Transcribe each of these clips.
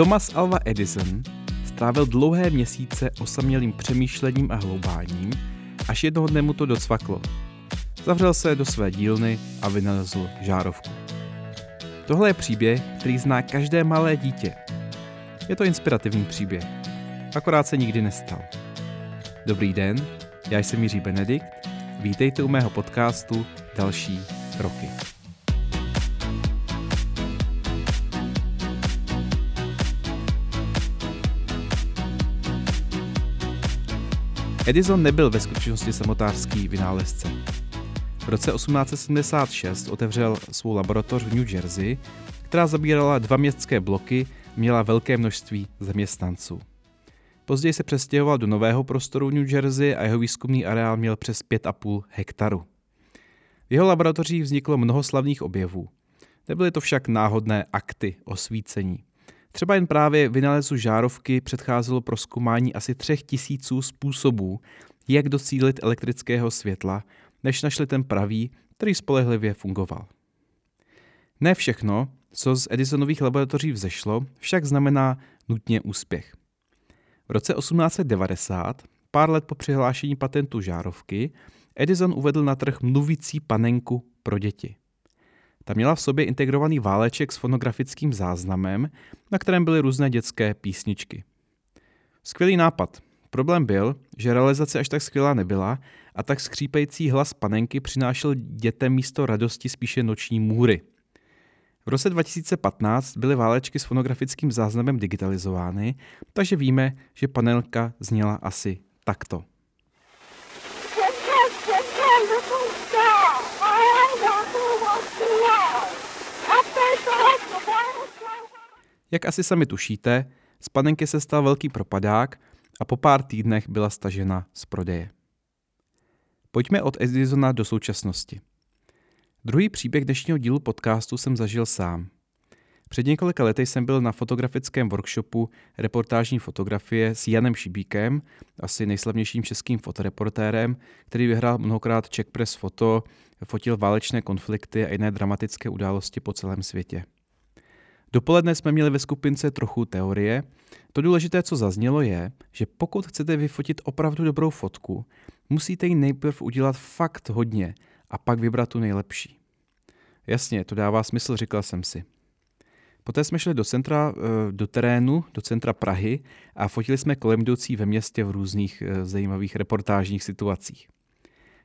Thomas Alva Edison strávil dlouhé měsíce osamělým přemýšlením a hloubáním, až jednoho dne mu to docvaklo. Zavřel se do své dílny a vynalezl žárovku. Tohle je příběh, který zná každé malé dítě. Je to inspirativní příběh, akorát se nikdy nestal. Dobrý den, já jsem Jiří Benedikt, vítejte u mého podcastu Další roky. Edison nebyl ve skutečnosti samotářský vynálezce. V roce 1876 otevřel svou laboratoř v New Jersey, která zabírala dva městské bloky měla velké množství zaměstnanců. Později se přestěhoval do nového prostoru v New Jersey a jeho výzkumný areál měl přes 5,5 hektaru. V jeho laboratořích vzniklo mnoho slavných objevů. Nebyly to však náhodné akty osvícení. Třeba jen právě vynálezu žárovky předcházelo proskoumání asi třech tisíců způsobů, jak docílit elektrického světla, než našli ten pravý, který spolehlivě fungoval. Ne všechno, co z Edisonových laboratoří vzešlo, však znamená nutně úspěch. V roce 1890, pár let po přihlášení patentu žárovky, Edison uvedl na trh mluvící panenku pro děti. Ta měla v sobě integrovaný váleček s fonografickým záznamem, na kterém byly různé dětské písničky. Skvělý nápad. Problém byl, že realizace až tak skvělá nebyla a tak skřípající hlas panenky přinášel dětem místo radosti spíše noční můry. V roce 2015 byly válečky s fonografickým záznamem digitalizovány, takže víme, že panelka zněla asi takto. Jak asi sami tušíte, z panenky se stal velký propadák a po pár týdnech byla stažena z prodeje. Pojďme od Edisona do současnosti. Druhý příběh dnešního dílu podcastu jsem zažil sám. Před několika lety jsem byl na fotografickém workshopu reportážní fotografie s Janem Šibíkem, asi nejslavnějším českým fotoreportérem, který vyhrál mnohokrát Czech Press Foto, fotil válečné konflikty a jiné dramatické události po celém světě. Dopoledne jsme měli ve skupince trochu teorie. To důležité, co zaznělo, je, že pokud chcete vyfotit opravdu dobrou fotku, musíte ji nejprve udělat fakt hodně a pak vybrat tu nejlepší. Jasně, to dává smysl, říkal jsem si. Poté jsme šli do centra, eh, do terénu, do centra Prahy a fotili jsme kolem jdoucí ve městě v různých eh, zajímavých reportážních situacích.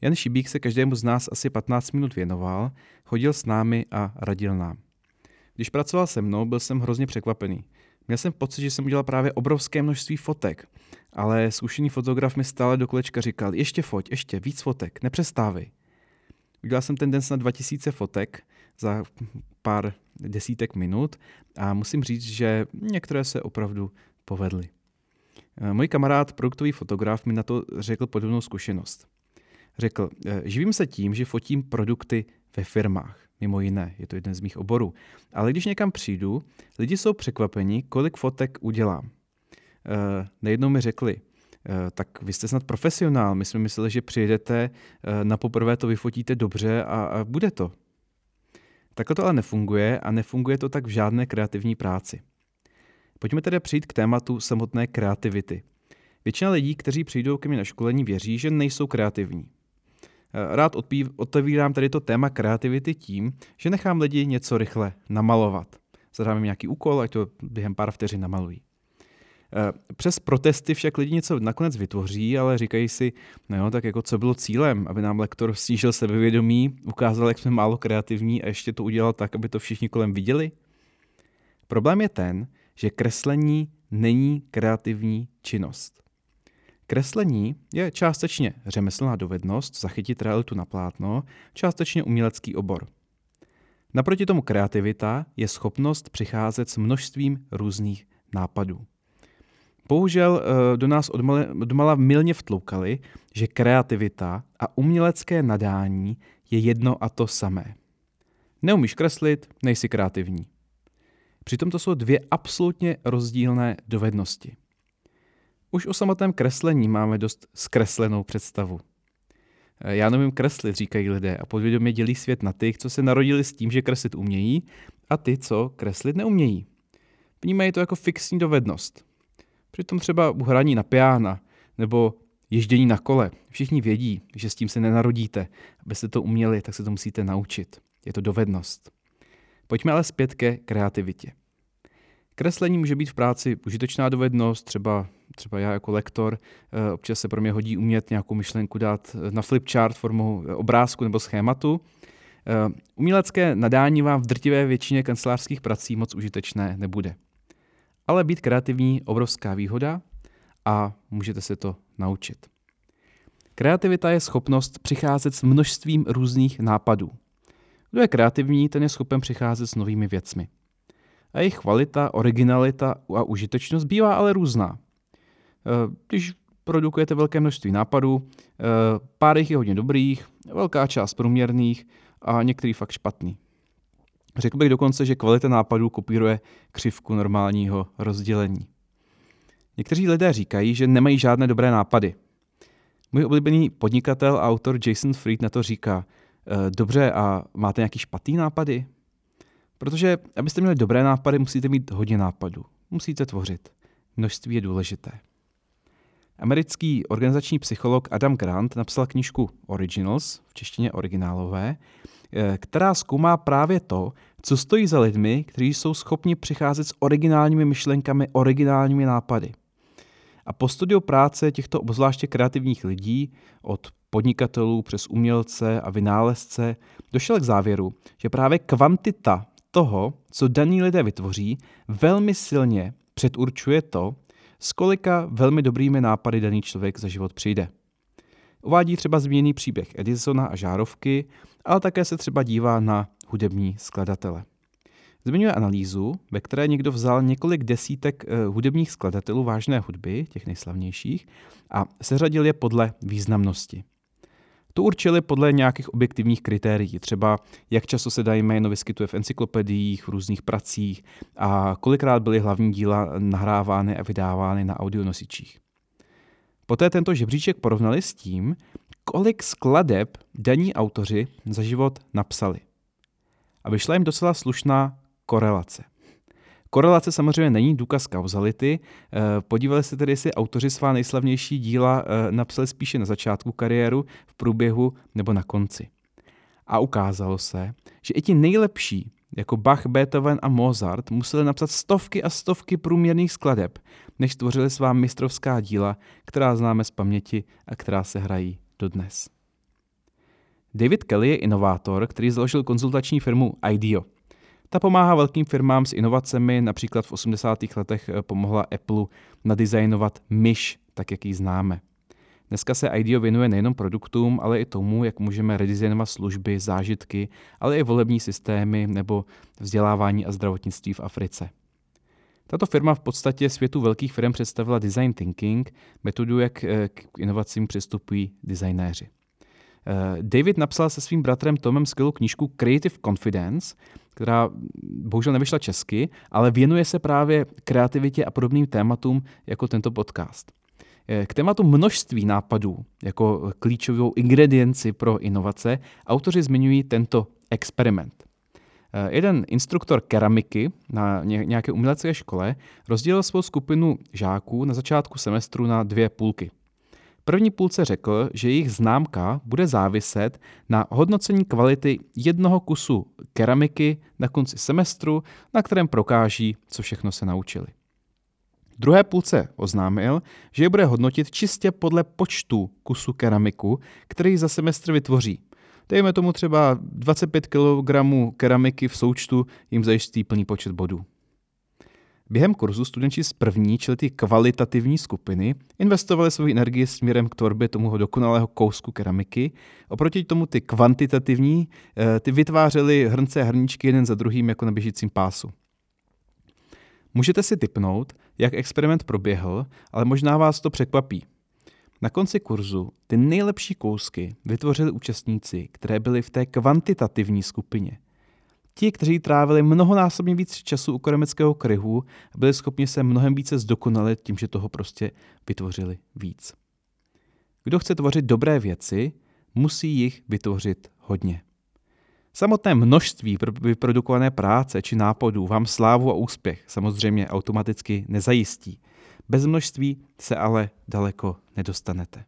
Jan Šibík se každému z nás asi 15 minut věnoval, chodil s námi a radil nám. Když pracoval se mnou, byl jsem hrozně překvapený. Měl jsem pocit, že jsem udělal právě obrovské množství fotek, ale zkušený fotograf mi stále do kolečka říkal, ještě foť, ještě víc fotek, nepřestávej. Udělal jsem ten den snad 2000 fotek za pár desítek minut a musím říct, že některé se opravdu povedly. Můj kamarád, produktový fotograf, mi na to řekl podobnou zkušenost. Řekl, živím se tím, že fotím produkty ve firmách mimo jiné, je to jeden z mých oborů. Ale když někam přijdu, lidi jsou překvapeni, kolik fotek udělám. E, nejednou mi řekli, e, tak vy jste snad profesionál, my jsme mysleli, že přijedete, e, na poprvé to vyfotíte dobře a, a bude to. Takhle to ale nefunguje a nefunguje to tak v žádné kreativní práci. Pojďme tedy přijít k tématu samotné kreativity. Většina lidí, kteří přijdou ke mně na školení, věří, že nejsou kreativní. Eh, rád otevírám tady to téma kreativity tím, že nechám lidi něco rychle namalovat. Zadám jim nějaký úkol, ať to během pár vteřin namalují. Eh, přes protesty však lidi něco nakonec vytvoří, ale říkají si, no jo, tak jako co bylo cílem, aby nám lektor stížil sebevědomí, ukázal, jak jsme málo kreativní a ještě to udělal tak, aby to všichni kolem viděli? Problém je ten, že kreslení není kreativní činnost. Kreslení je částečně řemeslná dovednost zachytit realitu na plátno, částečně umělecký obor. Naproti tomu kreativita je schopnost přicházet s množstvím různých nápadů. Bohužel eh, do nás odmala milně vtloukali, že kreativita a umělecké nadání je jedno a to samé. Neumíš kreslit, nejsi kreativní. Přitom to jsou dvě absolutně rozdílné dovednosti. Už o samotném kreslení máme dost zkreslenou představu. Eh, já nevím kreslit, říkají lidé, a podvědomě dělí svět na ty, co se narodili s tím, že kreslit umějí, a ty, co kreslit neumějí. vnímají to jako fixní dovednost. Přitom třeba u hraní na piana nebo ježdění na kole. Všichni vědí, že s tím se nenarodíte. Abyste to uměli, tak se to musíte naučit. Je to dovednost. Pojďme ale zpět ke kreativitě. Kreslení může být v práci užitečná dovednost, třeba, třeba já jako lektor, eh, občas se pro mě hodí umět nějakou myšlenku dát eh, na flipchart formou eh, obrázku nebo schématu. Umělecké nadání vám v drtivé většině kancelářských prací moc užitečné nebude. Ale být kreativní obrovská výhoda a můžete se to naučit. Kreativita je schopnost přicházet s množstvím různých nápadů. Kdo je kreativní, ten je schopen přicházet s novými věcmi. A jejich kvalita, originalita a užitečnost bývá ale různá. Eh, když produkujete velké množství nápadů, eh, pár jich je hodně dobrých, velká část průměrných a některý fakt špatný. Řekl bych dokonce, že kvalita nápadů kopíruje křivku normálního rozdělení. Někteří lidé říkají, že nemají žádné dobré nápady. Můj oblíbený podnikatel a autor Jason Fried na to říká, e, dobře, a máte nějaký špatný nápady? Protože abyste měli dobré nápady, musíte mít hodně nápadů. Musíte tvořit. Množství je důležité. Americký organizační psycholog Adam Grant napsal knížku Originals, v češtině originálové, e, která zkoumá právě to, co stojí za lidmi, kteří jsou schopni přicházet s originálními myšlenkami, originálními nápady. A po studiu práce těchto obzvláště kreativních lidí, od podnikatelů přes umělce a vynálezce, došel k závěru, že právě kvantita toho, co daní lidé vytvoří, velmi silně předurčuje to, s kolika velmi dobrými nápady daný člověk za život přijde. Uvádí třeba zmíněný příběh Edisona a žárovky, ale také se třeba dívá na hudební skladatele. Zmiňuje analýzu, ve které někdo vzal několik desítek eh, hudebních skladatelů vážné hudby, těch nejslavnějších, a seřadil je podle významnosti. To určili podle nějakých objektivních kritérií, třeba jak často se dají jméno vyskytuje v encyklopediích, v různých pracích a kolikrát byly hlavní díla nahrávány a vydávány na audionosičích. Poté tento žebříček porovnali s tím, kolik skladeb daní autoři za život napsali. A vyšla jim docela slušná korelace. Korelace samozřejmě není důkaz kauzality. Eh, podívali se tedy, jestli autoři svá nejslavnější díla eh, napsali spíše na začátku kariéru, v průběhu nebo na konci. A ukázalo se, že i ti nejlepší, jako Bach, Beethoven a Mozart, museli napsat stovky a stovky průměrných skladeb, než stvořili svá mistrovská díla, která známe z paměti a která se hrají dodnes. David Kelly je inovátor, který založil konzultační firmu IDEO – ta pomáhá velkým firmám s inovacemi, například v 80. letech eh, pomohla Apple nadizajnovat myš, tak jak ji známe. Dneska se IDEO věnuje nejenom produktům, ale i tomu, jak můžeme redesignovat služby, zážitky, ale i volební systémy nebo vzdělávání a zdravotnictví v Africe. Tato firma v podstatě světu velkých firm představila design thinking, metodu, jak eh, k inovacím přistupují designéři. Eh, David napsal se svým bratrem Tomem skvělou knížku Creative Confidence, která bohužel nevyšla česky, ale věnuje se právě kreativitě a podobným tématům jako tento podcast. Eh, k tématu množství nápadů jako klíčovou ingredienci pro inovace autoři zmiňují tento experiment. Eh, jeden instruktor keramiky na nějaké umělecké škole rozdělil svou skupinu žáků na začátku semestru na dvě půlky první půlce řekl, že jejich známka bude záviset na hodnocení kvality jednoho kusu keramiky na konci semestru, na kterém prokáží, co všechno se naučili. Druhé půlce oznámil, že je bude hodnotit čistě podle počtu kusu keramiku, který za semestr vytvoří. Dejme tomu třeba 25 kg keramiky v součtu jim zajistí plný počet bodů. Během kurzu studenti z první, čili ty kvalitativní skupiny, investovali svou energii směrem k tvorbě tomu dokonalého kousku keramiky. Oproti tomu ty kvantitativní, eh, ty vytvářely hrnce a hrníčky jeden za druhým jako na běžícím pásu. Můžete si typnout, jak experiment proběhl, ale možná vás to překvapí. Na konci kurzu ty nejlepší kousky vytvořili účastníci, které byly v té kvantitativní skupině – Ti, kteří trávili mnohonásobně víc času u keramického kryhu, byli schopni se mnohem více zdokonalit tím, že toho prostě vytvořili víc. Kdo chce tvořit dobré věci, musí jich vytvořit hodně. Samotné množství vyprodukované práce či nápadů vám slávu a úspěch samozřejmě automaticky nezajistí. Bez množství se ale daleko nedostanete.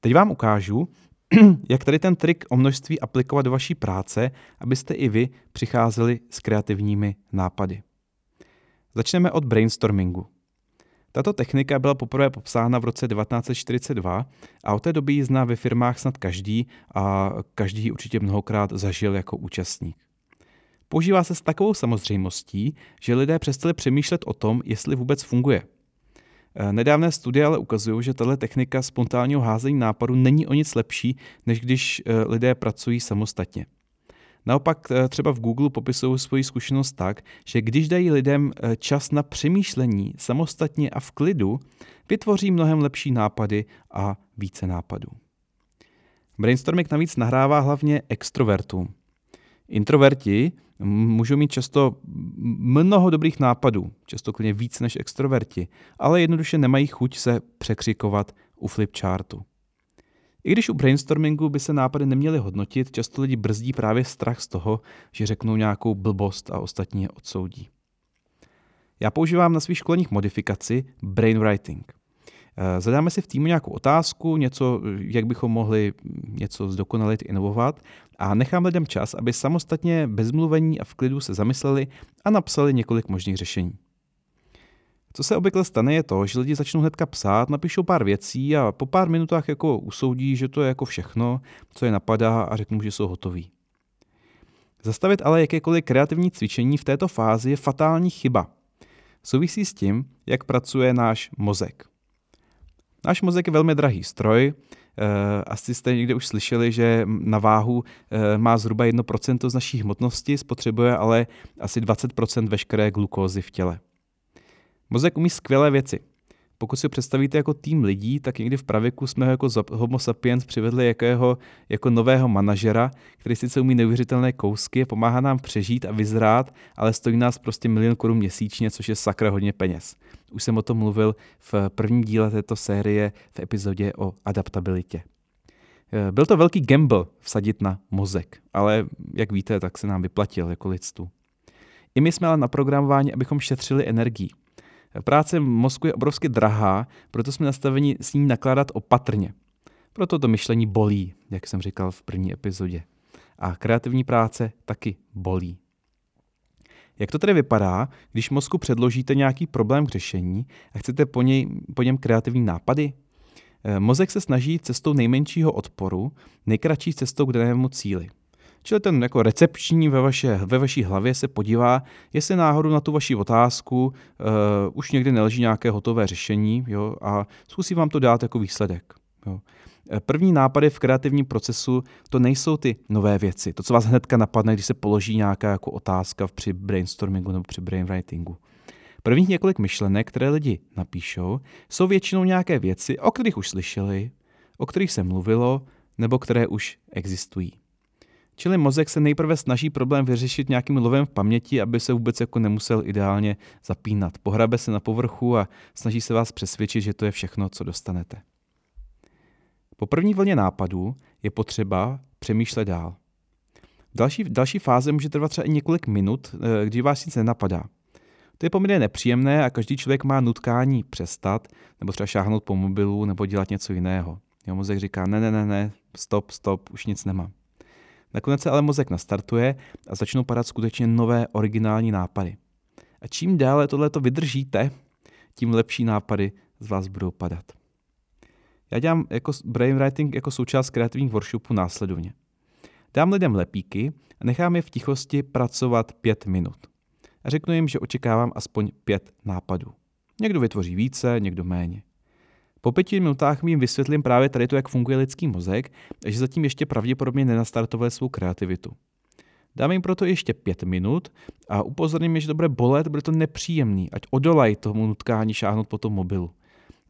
Teď vám ukážu, jak tady ten trik o množství aplikovat do vaší práce, abyste i vy přicházeli s kreativními nápady. Začneme od brainstormingu. Tato technika byla poprvé popsána v roce 1942 a od té doby ji zná ve firmách snad každý a každý ji určitě mnohokrát zažil jako účastník. Používá se s takovou samozřejmostí, že lidé přestali přemýšlet o tom, jestli vůbec funguje. E, nedávné studie ale ukazují, že tato technika spontánního házení nápadu není o nic lepší, než když e, lidé pracují samostatně. Naopak eh, třeba v Google popisují svoji zkušenost tak, že když dají lidem eh, čas na přemýšlení samostatně a v klidu, vytvoří mnohem lepší nápady a více nápadů. Brainstorming navíc nahrává hlavně extrovertům. Introverti můžou mít často mnoho dobrých nápadů, často klidně víc než extroverti, ale jednoduše nemají chuť se překřikovat u flipchartu. I když u brainstormingu by se nápady neměly hodnotit, často lidi brzdí právě strach z toho, že řeknou nějakou blbost a ostatní je odsoudí. Já používám na svých školeních modifikaci brainwriting. Eh, zadáme si v týmu nějakou otázku, něco, jak bychom mohli něco zdokonalit, inovovat a nechám lidem čas, aby samostatně, bez mluvení a v klidu se zamysleli a napsali několik možných řešení. Co se obvykle stane je to, že lidi začnou hnedka psát, napíšou pár věcí a po pár minutách jako usoudí, že to je jako všechno, co je napadá a řeknou, že jsou hotoví. Zastavit ale jakékoliv kreativní cvičení v této fázi je fatální chyba. Souvisí s tím, jak pracuje náš mozek. Náš mozek je velmi drahý stroj, eh, asi jste někde už slyšeli, že na váhu eh, má zhruba 1% z naší hmotnosti, spotřebuje ale asi 20% veškeré glukózy v těle. Mozek umí skvělé věci. Pokud si představíte jako tým lidí, tak někdy v pravěku jsme ho jako homo sapiens přivedli jakého, jako nového manažera, který sice umí neuvěřitelné kousky, pomáhá nám přežít a vyzrát, ale stojí nás prostě milion korun měsíčně, což je sakra hodně peněz. Už jsem o tom mluvil v prvním díle této série v epizodě o adaptabilitě. Eh, byl to velký gamble vsadit na mozek, ale jak víte, tak se nám vyplatil jako lidstvu. I my jsme ale naprogramováni, abychom šetřili energii. Práce mozku je obrovsky drahá, proto jsme nastaveni s ní nakládat opatrně. Proto to myšlení bolí, jak jsem říkal v první epizodě. A kreativní práce taky bolí. Jak to tedy vypadá, když mozku předložíte nějaký problém k řešení a chcete po, něj, po něm kreativní nápady? Eh, mozek se snaží cestou nejmenšího odporu, nejkratší cestou k danému cíli. Čili ten jako recepční ve, vaše, ve vaší hlavě se podívá, jestli náhodou na tu vaši otázku uh, už někdy neleží nějaké hotové řešení jo, a zkusí vám to dát jako výsledek. Jo. Eh, první nápady v kreativním procesu to nejsou ty nové věci, to, co vás hnedka napadne, když se položí nějaká jako otázka při brainstormingu nebo při brainwritingu. Prvních několik myšlenek, které lidi napíšou, jsou většinou nějaké věci, o kterých už slyšeli, o kterých se mluvilo, nebo které už existují. Čili mozek se nejprve snaží problém vyřešit nějakým lovem v paměti, aby se vůbec jako nemusel ideálně zapínat. Pohrabe se na povrchu a snaží se vás přesvědčit, že to je všechno, co dostanete. Po první vlně nápadů je potřeba přemýšlet dál. Další, další fáze může trvat třeba i několik minut, eh, kdy vás nic nenapadá. To je poměrně nepříjemné a každý člověk má nutkání přestat, nebo třeba šáhnout po mobilu, nebo dělat něco jiného. Jo, mozek říká, ne, ne, ne, ne, stop, stop, už nic nemám. Nakonec se ale mozek nastartuje a začnou padat skutečně nové originální nápady. A čím déle tohleto vydržíte, tím lepší nápady z vás budou padat. Já dělám jako brainwriting jako součást kreativních workshopů následovně. Dám lidem lepíky a nechám je v tichosti pracovat pět minut. A řeknu jim, že očekávám aspoň pět nápadů. Někdo vytvoří více, někdo méně. Po pěti minutách jim vysvětlím právě tady to, jak funguje lidský mozek, že zatím ještě pravděpodobně nenastartovali svou kreativitu. Dáme jim proto ještě pět minut a upozorním je, že bude bolet, bude to nepříjemný, ať odolají tomu nutkání šáhnout po tom mobilu.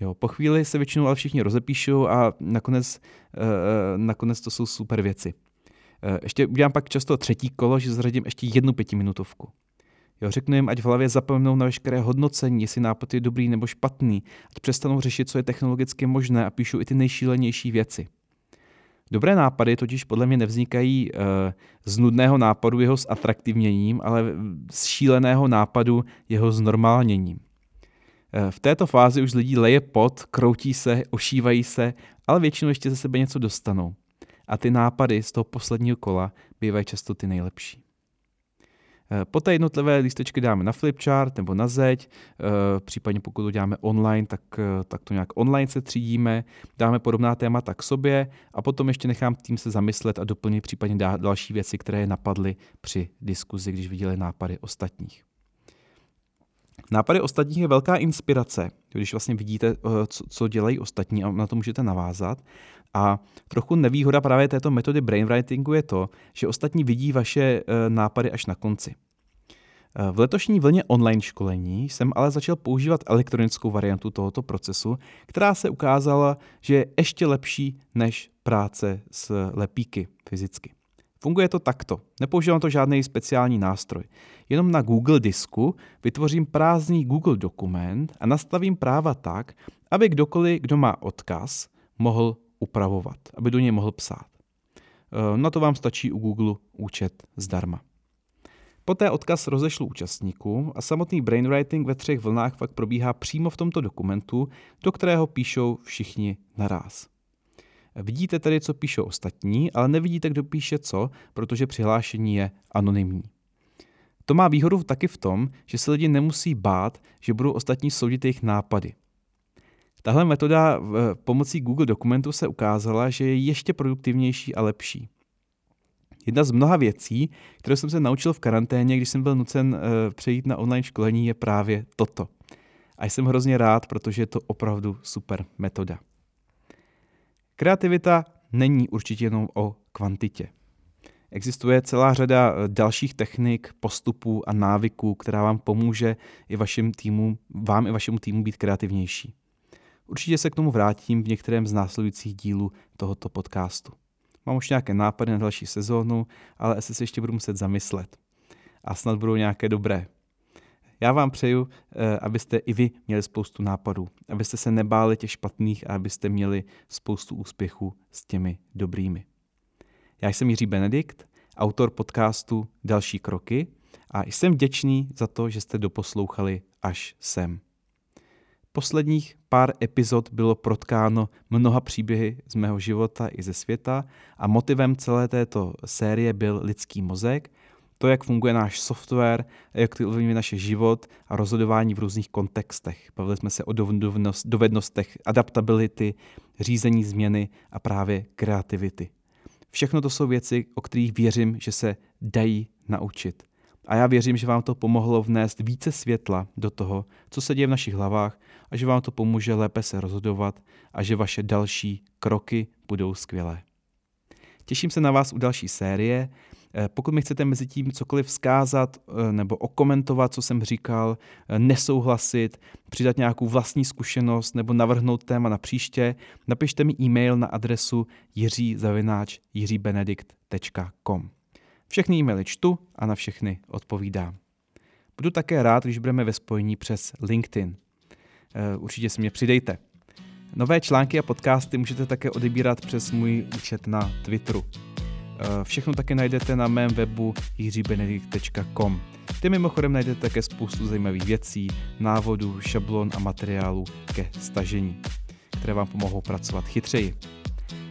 Jo, po chvíli se většinou ale všichni rozepíšou a nakonec, uh, nakonec to jsou super věci. Uh, ještě udělám pak často třetí kolo, že zařadím ještě jednu pětiminutovku. Jo, řeknu jim, ať v hlavě zapomnou na veškeré hodnocení, jestli nápad je dobrý nebo špatný, ať přestanou řešit, co je technologicky možné a píšou i ty nejšílenější věci. Dobré nápady totiž podle mě nevznikají uh, z nudného nápadu jeho s atraktivněním, ale z šíleného nápadu jeho znormálněním. Uh, v této fázi už lidí leje pot, kroutí se, ošívají se, ale většinou ještě ze sebe něco dostanou. A ty nápady z toho posledního kola bývají často ty nejlepší. Eh, poté jednotlivé lístečky dáme na flipchart nebo na zeď, eh, případně pokud to děláme online, tak, eh, tak to nějak online se třídíme, dáme podobná témata k sobě a potom ještě nechám tým se zamyslet a doplnit případně další věci, které napadly při diskuzi, když viděli nápady ostatních. Nápady ostatních je velká inspirace, když vlastně vidíte, co dělají ostatní a na to můžete navázat. A trochu nevýhoda právě této metody brainwritingu je to, že ostatní vidí vaše eh, nápady až na konci. Eh, v letošní vlně online školení jsem ale začal používat elektronickou variantu tohoto procesu, která se ukázala, že je ještě lepší než práce s lepíky fyzicky. Funguje to takto. Nepoužívám to žádný speciální nástroj. Jenom na Google disku vytvořím prázdný Google dokument a nastavím práva tak, aby kdokoliv, kdo má odkaz, mohl upravovat, aby do něj mohl psát. Eh, na to vám stačí u Google účet zdarma. Poté odkaz rozešlu účastníkům a samotný brainwriting ve třech vlnách pak probíhá přímo v tomto dokumentu, do kterého píšou všichni naraz. Vidíte tedy, co píšou ostatní, ale nevidíte, kdo píše co, protože přihlášení je anonymní. To má výhodu taky v tom, že se lidi nemusí bát, že budou ostatní soudit jejich nápady. Tahle metoda pomocí Google dokumentu se ukázala, že je ještě produktivnější a lepší. Jedna z mnoha věcí, které jsem se naučil v karanténě, když jsem byl nucen uh, přejít na online školení, je právě toto. A jsem hrozně rád, protože je to opravdu super metoda. Kreativita není určitě jenom o kvantitě. Existuje celá řada eh, dalších technik, postupů a návyků, která vám pomůže i vašim týmu, vám i vašemu týmu být kreativnější. Určitě se k tomu vrátím v některém z následujících dílů tohoto podcastu. Mám už nějaké nápady na další sezónu, ale asi se ještě budu muset zamyslet. A snad budou nějaké dobré. Já vám přeju, eh, abyste i vy měli spoustu nápadů, abyste se nebáli těch špatných a abyste měli spoustu úspěchů s těmi dobrými. Já jsem Jiří Benedikt, autor podcastu Další kroky a jsem vděčný za to, že jste doposlouchali až sem. Posledních pár epizod bylo protkáno mnoha příběhy z mého života i ze světa a motivem celé této série byl lidský mozek, to, jak funguje náš software, jak to ovlivňuje naše život a rozhodování v různých kontextech. Bavili jsme se o dovednostech adaptability, řízení změny a právě kreativity. Všechno to jsou věci, o kterých věřím, že se dají naučit. A já věřím, že vám to pomohlo vnést více světla do toho, co se děje v našich hlavách a že vám to pomůže lépe se rozhodovat a že vaše další kroky budou skvělé. Těším se na vás u další série. Eh, pokud mi chcete mezi tím cokoliv vzkázat eh, nebo okomentovat, co jsem říkal, eh, nesouhlasit, přidat nějakou vlastní zkušenost nebo navrhnout téma na příště, napište mi e-mail na adresu jiří.jiříbenedikt.com. Všechny e-maily čtu a na všechny odpovídám. Budu také rád, když budeme ve spojení přes LinkedIn. Určitě si mě přidejte. Nové články a podcasty můžete také odebírat přes můj účet na Twitteru. Eh, všechno také najdete na mém webu jiřibenedikt.com. Ty mimochodem najdete také spoustu zajímavých věcí, návodů, šablon a materiálů ke stažení, které vám pomohou pracovat chytřeji.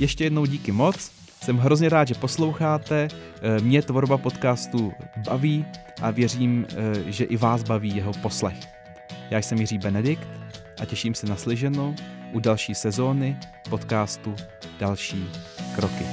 Ještě jednou díky moc, jsem hrozně rád, že posloucháte, eh, mě tvorba podcastu baví a věřím, eh, že i vás baví jeho poslech. Já jsem Jiří Benedikt a těším se na slyšenou u další sezóny podcastu Další kroky.